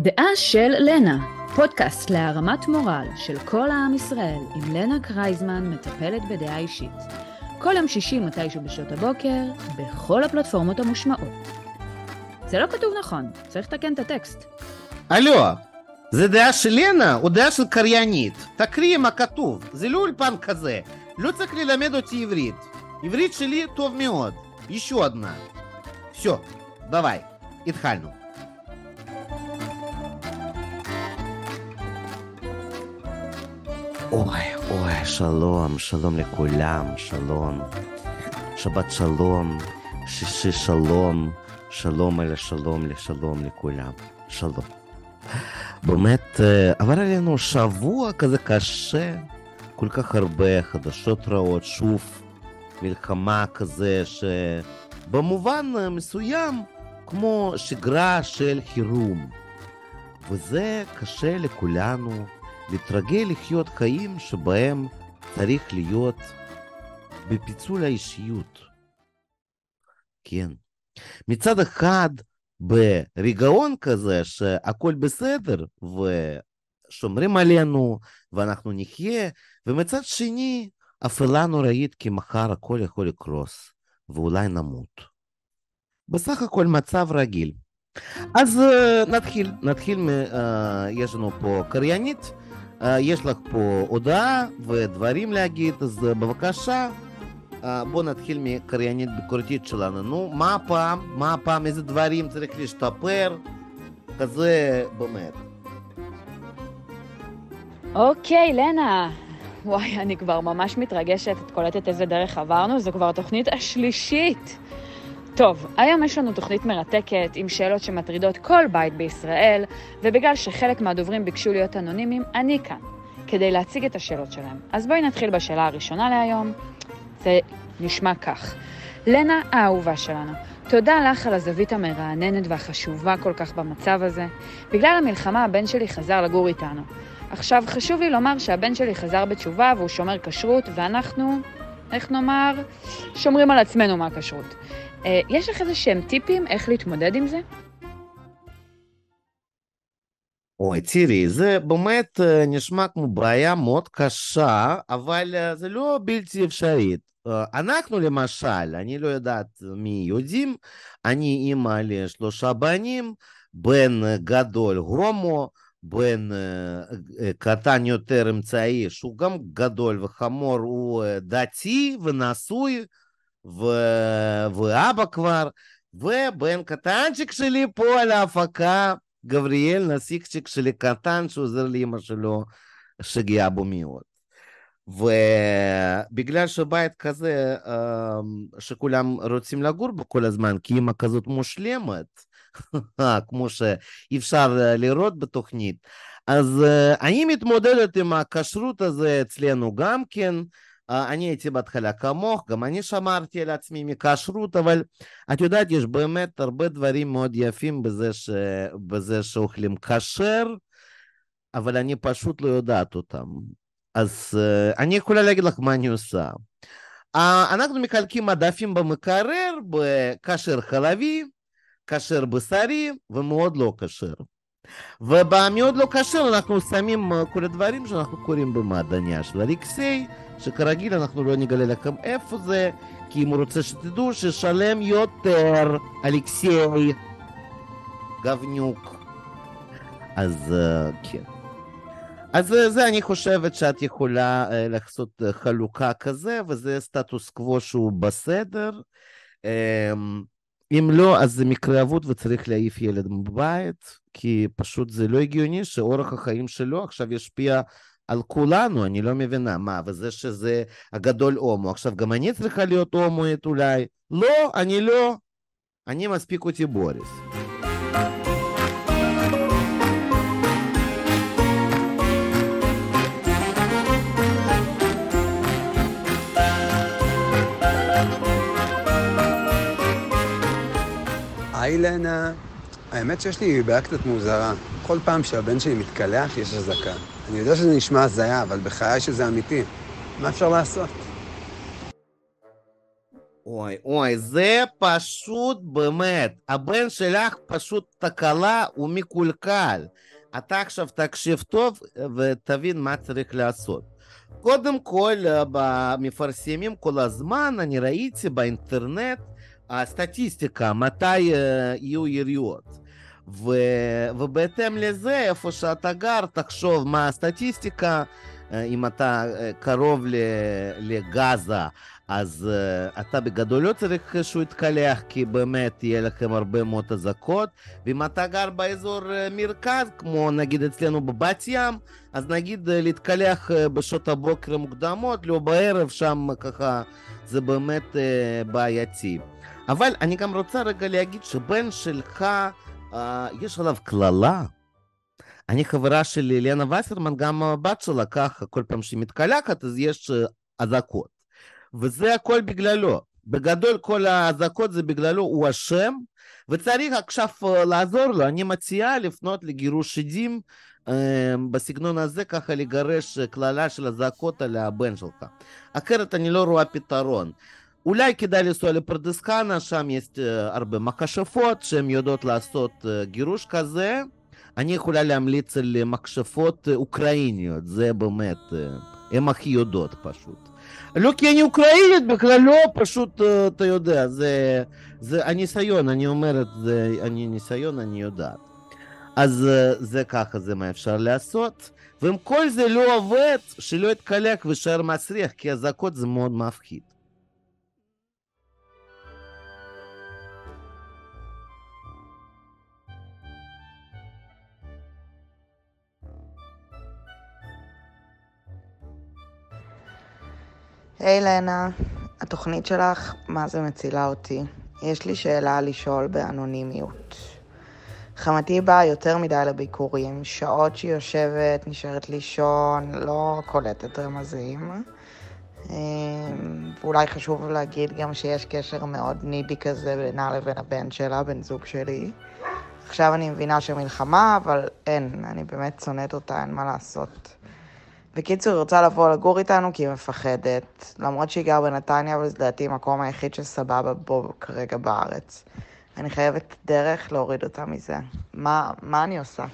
דעה של לנה, פודקאסט להרמת מורל של כל העם ישראל עם לנה קרייזמן, מטפלת בדעה אישית. כל יום שישי מתישהו בשעות הבוקר, בכל הפלטפורמות המושמעות. זה לא כתוב נכון, צריך לתקן את הטקסט. הלו, זה דעה של לנה או דעה של קריינית? תקריאי מה כתוב, זה לא אולפן כזה. לא צריך ללמד אותי עברית. עברית שלי טוב מאוד. еще одна. Все, давай, התחלנו. אוי, אוי, שלום, שלום לכולם, שלום. שבת שלום, שישי שלום, שלום אלה שלום לשלום לכולם, שלום. באמת, עבר עלינו שבוע כזה קשה, כל כך הרבה חדשות רעות, שוב מלחמה כזה שבמובן מסוים כמו שגרה של חירום. וזה קשה לכולנו להתרגל לחיות חיים שבהם צריך להיות בפיצול האישיות. כן. מצד אחד, ברגעון כזה שהכל בסדר ושומרים עלינו ואנחנו נחיה, ומצד שני, אפלה נוראית כי מחר הכל יכול לקרוס ואולי נמות. בסך הכל מצב רגיל. אז uh, נתחיל, נתחיל, uh, יש לנו פה קריינית, יש לך פה הודעה ודברים להגיד, אז בבקשה, בואו נתחיל מקריינית ביקורתית שלנו. נו, מה הפעם? מה הפעם? איזה דברים צריך להשתפר? כזה באמת. אוקיי, לנה, וואי, אני כבר ממש מתרגשת, את קולטת איזה דרך עברנו, זו כבר התוכנית השלישית. טוב, היום יש לנו תוכנית מרתקת עם שאלות שמטרידות כל בית בישראל, ובגלל שחלק מהדוברים ביקשו להיות אנונימיים, אני כאן, כדי להציג את השאלות שלהם. אז בואי נתחיל בשאלה הראשונה להיום. זה נשמע כך. לנה האהובה שלנו, תודה לך על הזווית המרעננת והחשובה כל כך במצב הזה. בגלל המלחמה הבן שלי חזר לגור איתנו. עכשיו, חשוב לי לומר שהבן שלי חזר בתשובה והוא שומר כשרות, ואנחנו, איך נאמר, שומרים על עצמנו מהכשרות. אה, יש לך איזה שהם טיפים איך להתמודד עם זה? אוי, תראי, זה באמת אה, נשמע כמו בעיה מאוד קשה, אבל אה, זה לא בלתי אפשרית. אנחנו למשל, אני לא יודעת מי יודעים, אני אימא לשלושה בנים, בן גדול הומו, בן קטן יותר אמצעי, שהוא גם גדול וחמור, הוא דתי ונשוי. ואבא כבר, ובן קטנצ'יק שלי פה על ההפקה, גבריאל נסיכצ'יק שלי קטן, שעוזר לאמא שלו, שגאה בו מאוד. ובגלל שבית כזה שכולם רוצים לגור בו כל הזמן, כי אמא כזאת מושלמת, כמו שאי אפשר לראות בתוכנית, אז אני מתמודדת עם הכשרות הזה אצלנו גם כן, אני הייתי בהתחלה כמוך, גם אני שמרתי על עצמי מכשרות, אבל את יודעת, יש באמת הרבה דברים מאוד יפים בזה, ש... בזה שאוכלים כשר, אבל אני פשוט לא יודעת אותם. אז אני יכולה להגיד לך מה אני עושה. אנחנו מחלקים מדפים במקרר בכשר חלבי, כשר בשרי ומאוד לא כשר. ובמאוד לא כשר אנחנו שמים כל הדברים שאנחנו קוראים במעדניה של אלכסיי, שכרגיל אנחנו לא נגלה לכם איפה זה, כי אם הוא רוצה שתדעו ששלם יותר, אלכסיי, גבניוק. אז כן. אז זה אני חושבת שאת יכולה לעשות חלוקה כזה, וזה סטטוס קוו שהוא בסדר. אם לא, אז זה מקרה אבוד וצריך להעיף ילד מבית, כי פשוט זה לא הגיוני שאורח החיים שלו עכשיו ישפיע על כולנו, אני לא מבינה, מה, וזה שזה הגדול הומו, עכשיו גם אני צריכה להיות הומואית אולי? לא, אני לא, אני מספיק אותי בוריס. היי לנה, האמת שיש לי בעיה קצת מוזרה. כל פעם שהבן שלי מתקלח יש אזעקה. אני יודע שזה נשמע הזיה, אבל בחיי שזה אמיתי. מה אפשר לעשות? אוי, אוי, זה פשוט באמת, הבן שלך פשוט תקלה ומקולקל. אתה עכשיו תקשיב טוב ותבין מה צריך לעשות. קודם כל, מפרסמים כל הזמן, אני ראיתי באינטרנט הסטטיסטיקה, מתי יהיו יריות. ו... ובהתאם לזה, איפה שאתה גר, תחשוב מה הסטטיסטיקה, אם אתה קרוב לגזה, אז אתה בגדול לא צריך שהוא יתקלח, כי באמת יהיה לכם הרבה מאוד אזעקות, ואם אתה גר באזור מרכז, כמו נגיד אצלנו בבת ים, אז נגיד להתקלח בשעות הבוקר המוקדמות, לא בערב, שם ככה זה באמת בעייתי. אבל אני גם רוצה רגע להגיד שבן שלך, יש עליו קללה. אני חברה של אליאנה וסרמן, גם הבת שלה ככה, כל פעם שהיא מתקלחת, אז יש אזעקות. וזה הכל בגללו. בגדול כל האזעקות זה בגללו, הוא אשם, וצריך עכשיו לעזור לו. אני מציעה לפנות לגירוש עדים בסגנון הזה, ככה לגרש קללה של אזעקות על הבן שלך. אחרת אני לא רואה פתרון. אולי כדאי לנסוע לפרדס חנה, שם יש הרבה מכשפות שהן יודעות לעשות גירוש כזה. אני יכולה להמליץ על מכשפות אוקראיניות, זה באמת, הן הכי יודעות פשוט. לא כי אני אוקראינית בכלל לא, פשוט אתה יודע, זה, זה הניסיון, אני אומרת, זה אני ניסיון, אני יודעת. אז זה ככה, זה מה אפשר לעשות. ואם כל זה לא עובד, שלא יתקלק ויישאר מסריח, כי אזעקות זה מאוד מפחיד. היי לנה, התוכנית שלך, מה זה מצילה אותי? יש לי שאלה לשאול באנונימיות. חמתי באה יותר מדי לביקורים, שעות שהיא יושבת, נשארת לישון, לא קולטת רמזים. אמ, ואולי חשוב להגיד גם שיש קשר מאוד נידי כזה בינה לבין הבן שלה, בן זוג שלי. עכשיו אני מבינה שמלחמה, אבל אין, אני באמת שונאת אותה, אין מה לעשות. בקיצור, היא רוצה לבוא לגור איתנו כי היא מפחדת, למרות שהיא גר בנתניה, אבל זה לדעתי המקום היחיד שסבבה בו כרגע בארץ. אני חייבת דרך להוריד אותה מזה. מה, מה אני עושה?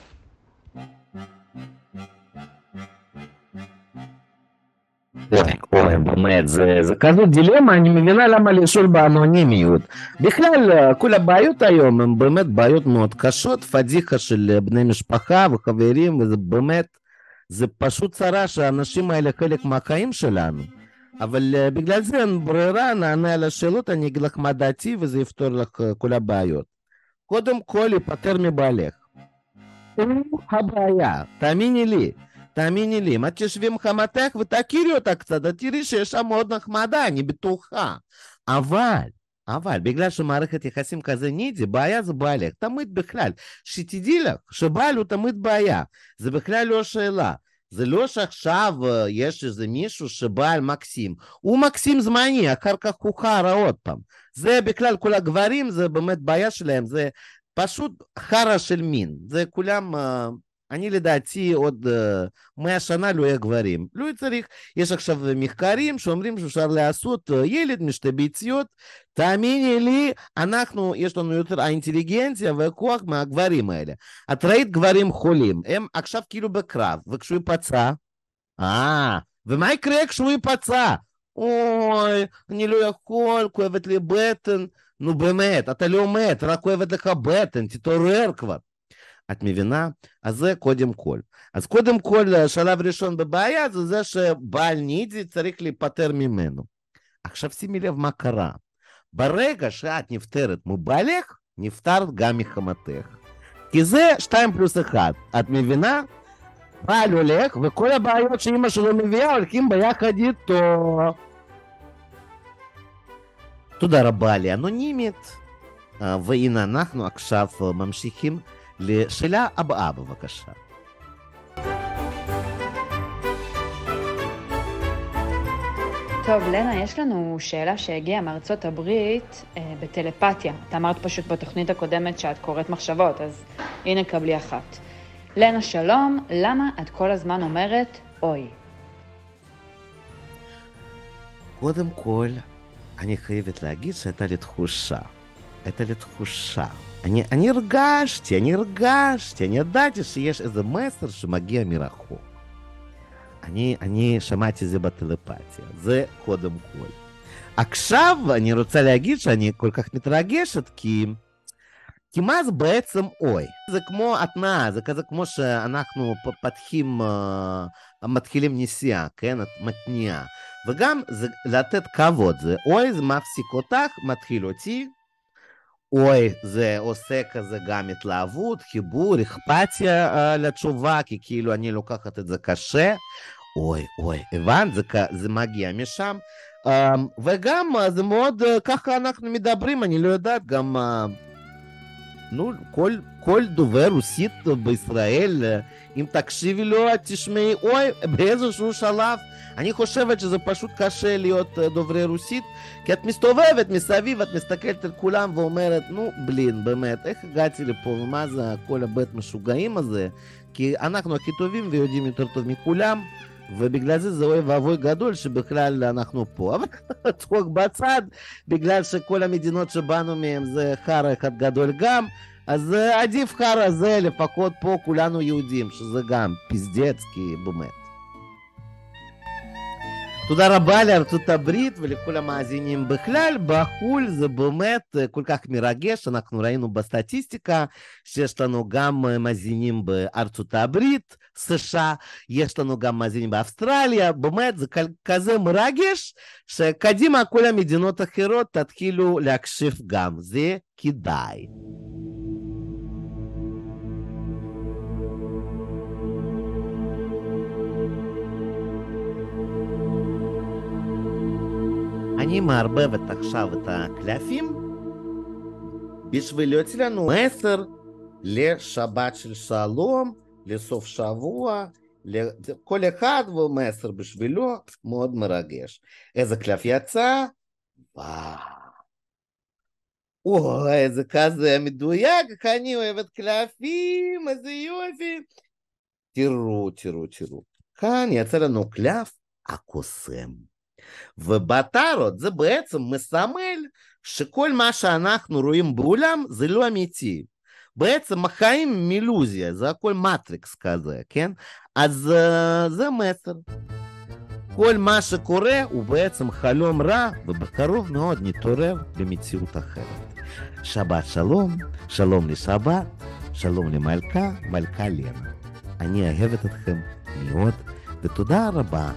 אוי, אוי, באמת, זה, זה כזאת דילמה, אני מבינה למה לשאול באנונימיות. בכלל, כל הבעיות היום הן באמת בעיות מאוד קשות, פדיחה של בני משפחה וחברים, וזה באמת... זה פשוט צרה שהאנשים האלה חלק מהחיים שלנו. אבל uh, בגלל זה אין ברירה, נענה על השאלות, אני אגיד לך מה דעתי וזה יפתור לך uh, כל הבעיות. קודם כל, להיפטר מבעלך. הוא הבעיה, תאמיני לי. תאמיני לי, אם את תשבי עם חמתך ותכירי אותה קצת, את תראי שיש שם מאוד נחמדה, אני בטוחה. אבל אבל בגלל שמערכת יחסים כזה נידי, בעיה זה בעלך, תמיד בכלל. שתדעי לך שבעל הוא תמיד בעיה, זה בכלל לא שאלה. זה לא שעכשיו יש איזה מישהו שבעל מקסים, הוא מקסים זמני, אחר כך הוא חרא עוד פעם. זה בכלל, כל הגברים, זה באמת בעיה שלהם, זה פשוט חרא של מין. זה כולם... אני לדעתי עוד מאה שנה לא יהיה גברים. לא צריך, יש עכשיו מחקרים שאומרים שאפשר לעשות ילד משתי ביציות. תאמיני לי, אנחנו, יש לנו יותר האינטליגנציה והכוח מהגברים האלה. את ראית גברים חולים, הם עכשיו כאילו בקרב, וכשהוא ייפצע, אה, ומה יקרה כשהוא ייפצע? אוי, אני לא יכול, כואבת לי בטן. נו באמת, אתה לא מת, רק כואבת לך בטן, תתעורר כבר. את מבינה? אז זה קודם כל. אז קודם כל, שלב ראשון בבעיה זה זה שבעל נידי צריך להיפטר ממנו. עכשיו שימי לב מה קרה. ברגע שאת נפטרת מבעלך, נפטרת גם מחמתך. כי זה 2 פלוס 1. את מבינה? בעל הולך, וכל הבעיות שאימא שלו מביאה הולכים ביחד איתו. תודה רבה לאנונימית. והנה אנחנו עכשיו ממשיכים לשאלה הבאה בבקשה. טוב, לנה, יש לנו שאלה שהגיעה מארצות הברית אה, בטלפתיה. את אמרת פשוט בתוכנית הקודמת שאת קוראת מחשבות, אז הנה קבלי אחת. לנה, שלום, למה את כל הזמן אומרת אוי? קודם כל, אני חייבת להגיד שהייתה לי תחושה. הייתה לי תחושה. אני, אני הרגשתי, אני הרגשתי, אני ידעתי שיש איזה מסר שמגיע מרחוק. אני, אני שמעתי את זה בטלפתיה, זה קודם כל. עכשיו אני רוצה להגיד שאני כל כך מתרגשת, כי... כי מה זה בעצם אוי? זה כמו התנאה, זה כזה כמו שאנחנו פתחים, uh, מתחילים נסיעה, כן? מתניעה. וגם זה לתת כבוד, זה אוי, זה מפסיק אותך, מתחיל אותי. אוי, זה עושה כזה גם התלהבות, חיבור, אכפתיה uh, לתשובה, כי כאילו אני לוקחת את זה קשה. אוי, אוי, הבנת? זה, זה מגיע משם. Uh, וגם uh, זה מאוד, uh, ככה אנחנו מדברים, אני לא יודעת, גם... Uh, נו, כל, כל דובר רוסית בישראל, אם תקשיבי לו, תשמעי, אוי, באיזשהו שלב, אני חושבת שזה פשוט קשה להיות דוברי רוסית, כי את מסתובבת מסביב, את מסתכלת על כולם ואומרת, נו, בלין, באמת, איך הגעתי לפה, ומה זה כל הבית משוגעים הזה? כי אנחנו הכי טובים ויודעים יותר טוב מכולם. ובגלל זה זה אוי ואבוי גדול שבכלל אנחנו פה. אבל צחוק בצד, בגלל שכל המדינות שבאנו מהן זה חרא אחד גדול גם, אז עדיף חרא זה, לפחות פה כולנו יהודים, שזה גם פזדץ, כי באמת. תודה רבה לארצות הברית ולכל המאזינים בכלל. בחו"ל זה באמת כל כך מרגש, אנחנו ראינו בסטטיסטיקה שיש לנו גם מאזינים בארצות הברית, США, יש לנו גם מאזינים באוסטרליה, באמת זה כזה מרגש, שקדימה כל המדינות האחרות תתחילו להקשיב גם, זה כדאי. אני מערבבת עכשיו את הקלפים בשביל להוציא לנו מסר לשבת של שלום, לסוף שבוע, כל אחד ומסר בשבילו, מאוד מרגש. איזה קלף יצא? וואו. אוי, איזה כזה מדויק, אני אוהבת קלפים, איזה יופי. תראו, תראו, תראו. כאן יצא לנו קלף הקוסם. ובטרות זה בעצם מסמל שכל מה שאנחנו רואים בעולם זה לא אמיתי. בעצם החיים מילוזיה, זה הכל מטריקס כזה, כן? אז זה מסר. כל מה שקורה הוא בעצם חלום רע, ובקרוב מאוד נתעורר במציאות אחרת. שבת שלום, שלום לשבת, שלום למלכה, מלכה לנה. אני אוהבת אתכם מאוד, ותודה רבה